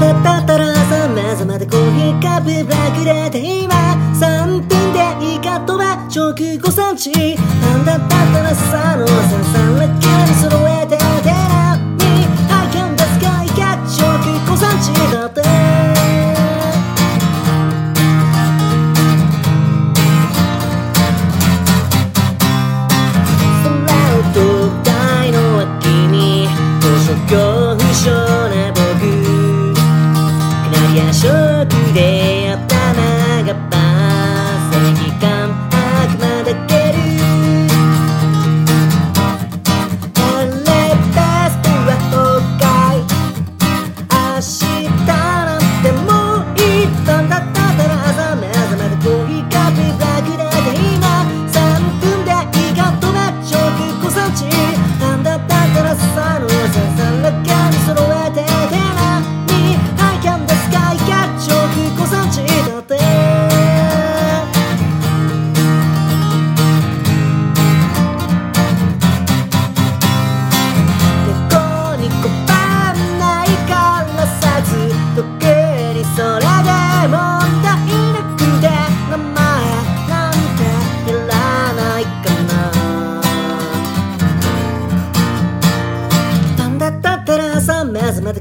だったたら朝目覚までコーヒーカップブラックでて今3分でいいかとは直5センチなんだったったらさの朝さんらけ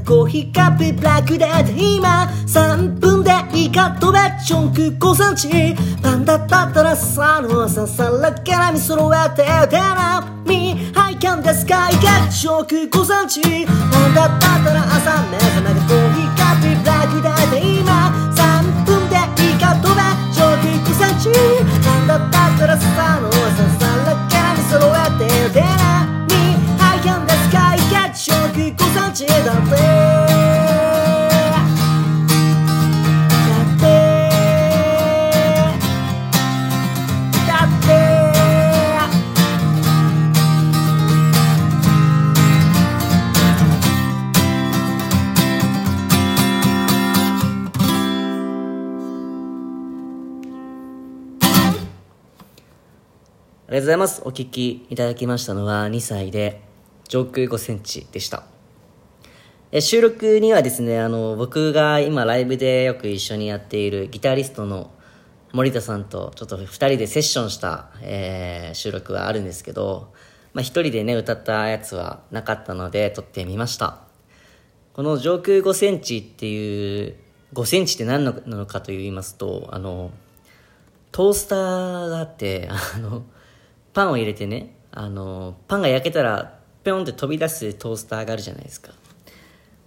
コーヒーカップブラックで今3分でいいかとべチョンク5センチパンだったったら朝の朝さらから見揃えててな。みハイキャンデスカイキャッチョンク5センチなんだったったら朝目覚めてコーヒーカップブラック。りがとうございます。お聞きいただきましたのは2歳で上空5センチでした。え収録にはですね、あの、僕が今ライブでよく一緒にやっているギタリストの森田さんとちょっと2人でセッションした、えー収録はあるんですけど、まあ、1人でね、歌ったやつはなかったので撮ってみました。この上空5センチっていう、5センチって何なのかと言いますと、あの、トースターがあって、あの、パンを入れてね、あの、パンが焼けたら、ぴょんって飛び出すトースターがあるじゃないですか。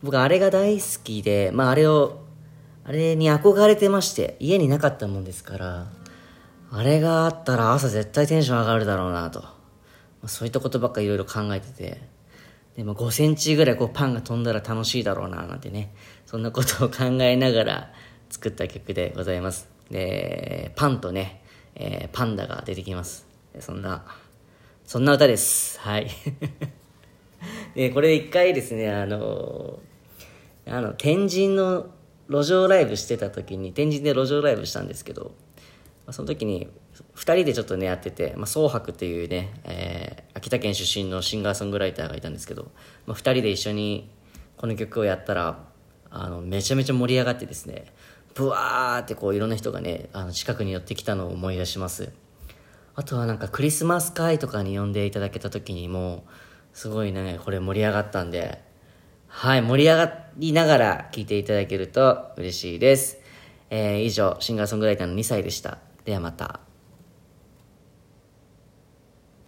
僕、あれが大好きで、まあ、あれを、あれに憧れてまして、家になかったもんですから、あれがあったら朝絶対テンション上がるだろうなと。まあそういったことばっかいろいろ考えてて、でも5センチぐらいこうパンが飛んだら楽しいだろうななんてね、そんなことを考えながら作った曲でございます。で、パンとね、えーパンダが出てきます。そんな、そんな歌です。はい。で、これ一回ですね、あの、あの、天神の路上ライブしてた時に、天神で路上ライブしたんですけど、その時に2人でちょっとねやってて、まあ、総白っていうね、えー秋田県出身のシンガーソングライターがいたんですけど、まあ、2人で一緒にこの曲をやったらあのめちゃめちゃ盛り上がってですねブワーってこういろんな人がねあの近くに寄ってきたのを思い出しますあとはなんかクリスマス会とかに呼んでいただけた時にもすごいねこれ盛り上がったんではい盛り上がりながら聴いていただけると嬉しいです、えー以上シンガーソングライターの2歳でした。ではまた。